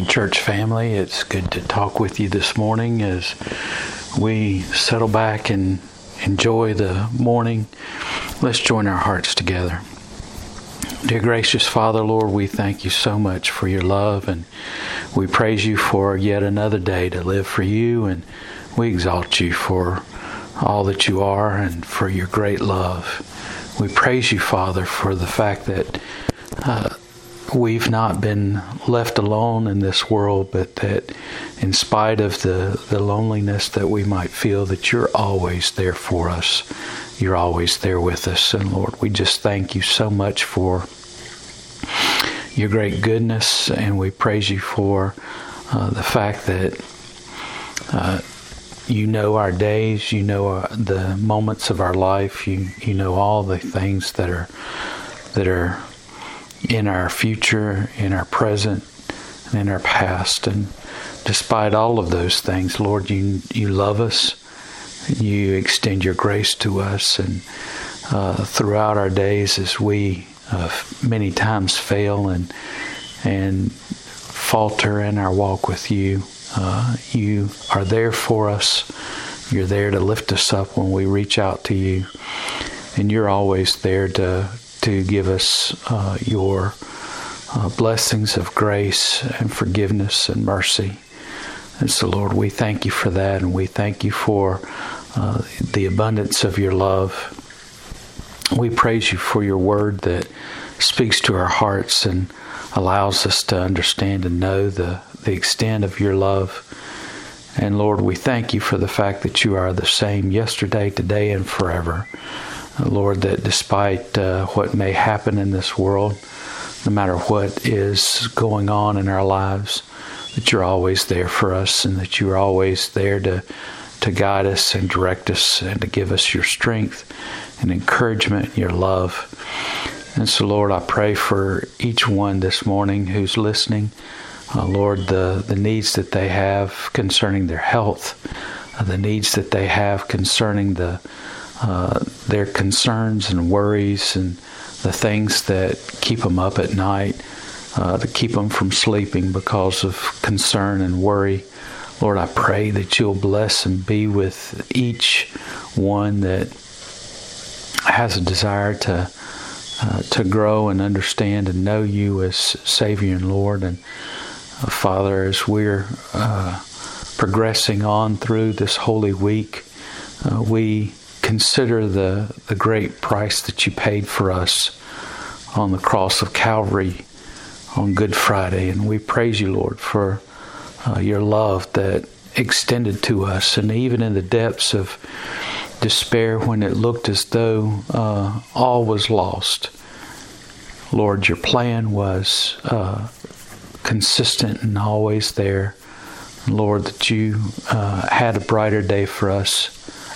morning, church family. It's good to talk with you this morning as we settle back and enjoy the morning. Let's join our hearts together. Dear gracious Father, Lord, we thank you so much for your love and we praise you for yet another day to live for you and we exalt you for all that you are and for your great love. We praise you, Father, for the fact that uh, we've not been left alone in this world, but that in spite of the, the loneliness that we might feel, that you're always there for us. You're always there with us. And Lord, we just thank you so much for your great goodness, and we praise you for uh, the fact that uh, you know our days, you know our, the moments of our life, you you know all the things that are that are in our future, in our present, and in our past. And despite all of those things, Lord, you you love us. You extend your grace to us, and uh, throughout our days, as we uh, many times fail and and falter in our walk with you, uh, you are there for us. You're there to lift us up when we reach out to you, and you're always there to to give us uh, your uh, blessings of grace and forgiveness and mercy. And so, Lord, we thank you for that, and we thank you for uh, the abundance of your love. We praise you for your word that speaks to our hearts and allows us to understand and know the, the extent of your love. And Lord, we thank you for the fact that you are the same yesterday, today, and forever. Lord, that despite uh, what may happen in this world, no matter what is going on in our lives, that you're always there for us and that you're always there to, to guide us and direct us and to give us your strength and encouragement and your love. And so, Lord, I pray for each one this morning who's listening. Uh, Lord, the, the needs that they have concerning their health, uh, the needs that they have concerning the uh, their concerns and worries and the things that keep them up at night, uh, to keep them from sleeping because of concern and worry. Lord, I pray that you'll bless and be with each one that has a desire to uh, to grow and understand and know you as Savior and Lord. And uh, Father, as we're uh, progressing on through this holy week, we consider the, the great price that you paid for us on the cross of Calvary on Good Friday. And we praise you, Lord, for uh, your love that extended to us. And even in the depths of despair, when it looked as though uh, all was lost, Lord, your plan was uh, consistent and always there. Lord, that you uh, had a brighter day for us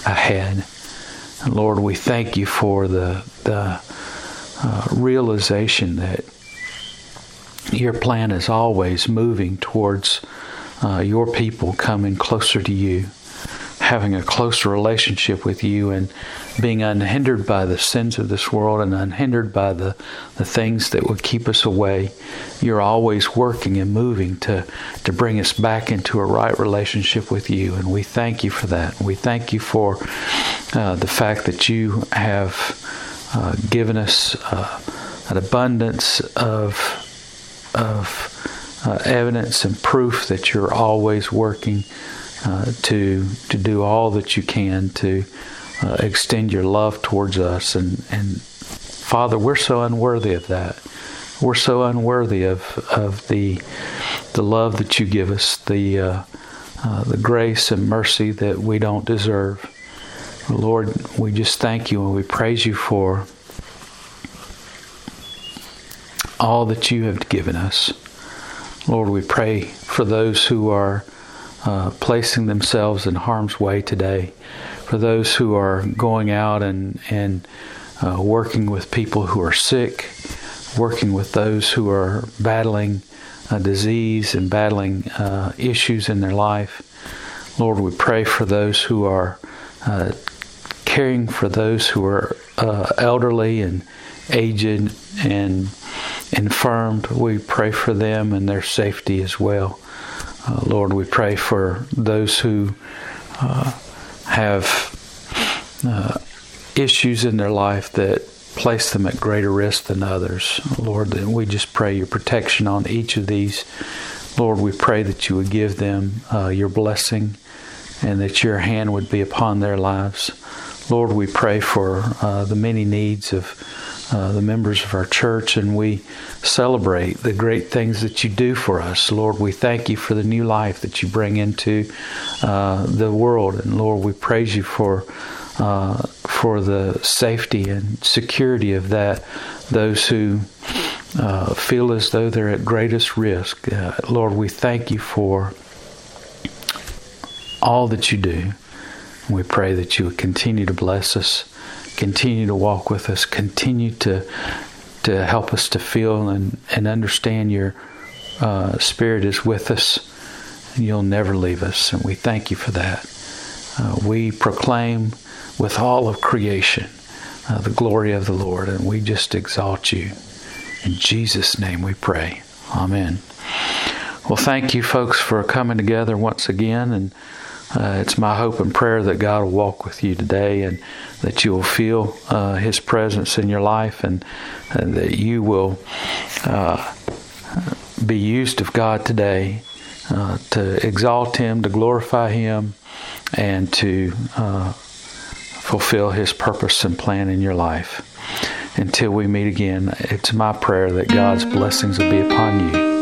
ahead. And Lord, we thank you for the, the uh, realization that your plan is always moving towards uh, your people coming closer to you, having a closer relationship with you, and being unhindered by the sins of this world and unhindered by the, the things that would keep us away. You're always working and moving to, to bring us back into a right relationship with you. And we thank you for that. We thank you for uh, the fact that you have uh, given us uh, an abundance of, of uh, evidence and proof that you're always working uh, to, to do all that you can to uh, extend your love towards us. And, and Father, we're so unworthy of that. We're so unworthy of, of the, the love that you give us, the, uh, uh, the grace and mercy that we don't deserve. Lord, we just thank you and we praise you for all that you have given us. Lord, we pray for those who are uh, placing themselves in harm's way today for those who are going out and and uh, working with people who are sick, working with those who are battling a disease and battling uh, issues in their life. Lord, we pray for those who are uh, caring for those who are uh, elderly and aged and infirmed, we pray for them and their safety as well. Uh, Lord, we pray for those who uh, have uh, issues in their life that place them at greater risk than others. Lord, we just pray your protection on each of these. Lord, we pray that you would give them uh, your blessing and that your hand would be upon their lives. Lord, we pray for uh, the many needs of uh, the members of our church, and we celebrate the great things that you do for us. Lord, we thank you for the new life that you bring into uh, the world, and Lord, we praise you for uh, for the safety and security of that. Those who uh, feel as though they're at greatest risk, uh, Lord, we thank you for all that you do. We pray that you would continue to bless us continue to walk with us, continue to to help us to feel and, and understand your uh, spirit is with us and you'll never leave us. And we thank you for that. Uh, we proclaim with all of creation uh, the glory of the Lord and we just exalt you. In Jesus' name we pray. Amen. Well, thank you, folks, for coming together once again. And uh, it's my hope and prayer that God will walk with you today and that you will feel uh, His presence in your life and, and that you will uh, be used of God today uh, to exalt Him, to glorify Him, and to uh, fulfill His purpose and plan in your life. Until we meet again, it's my prayer that God's blessings will be upon you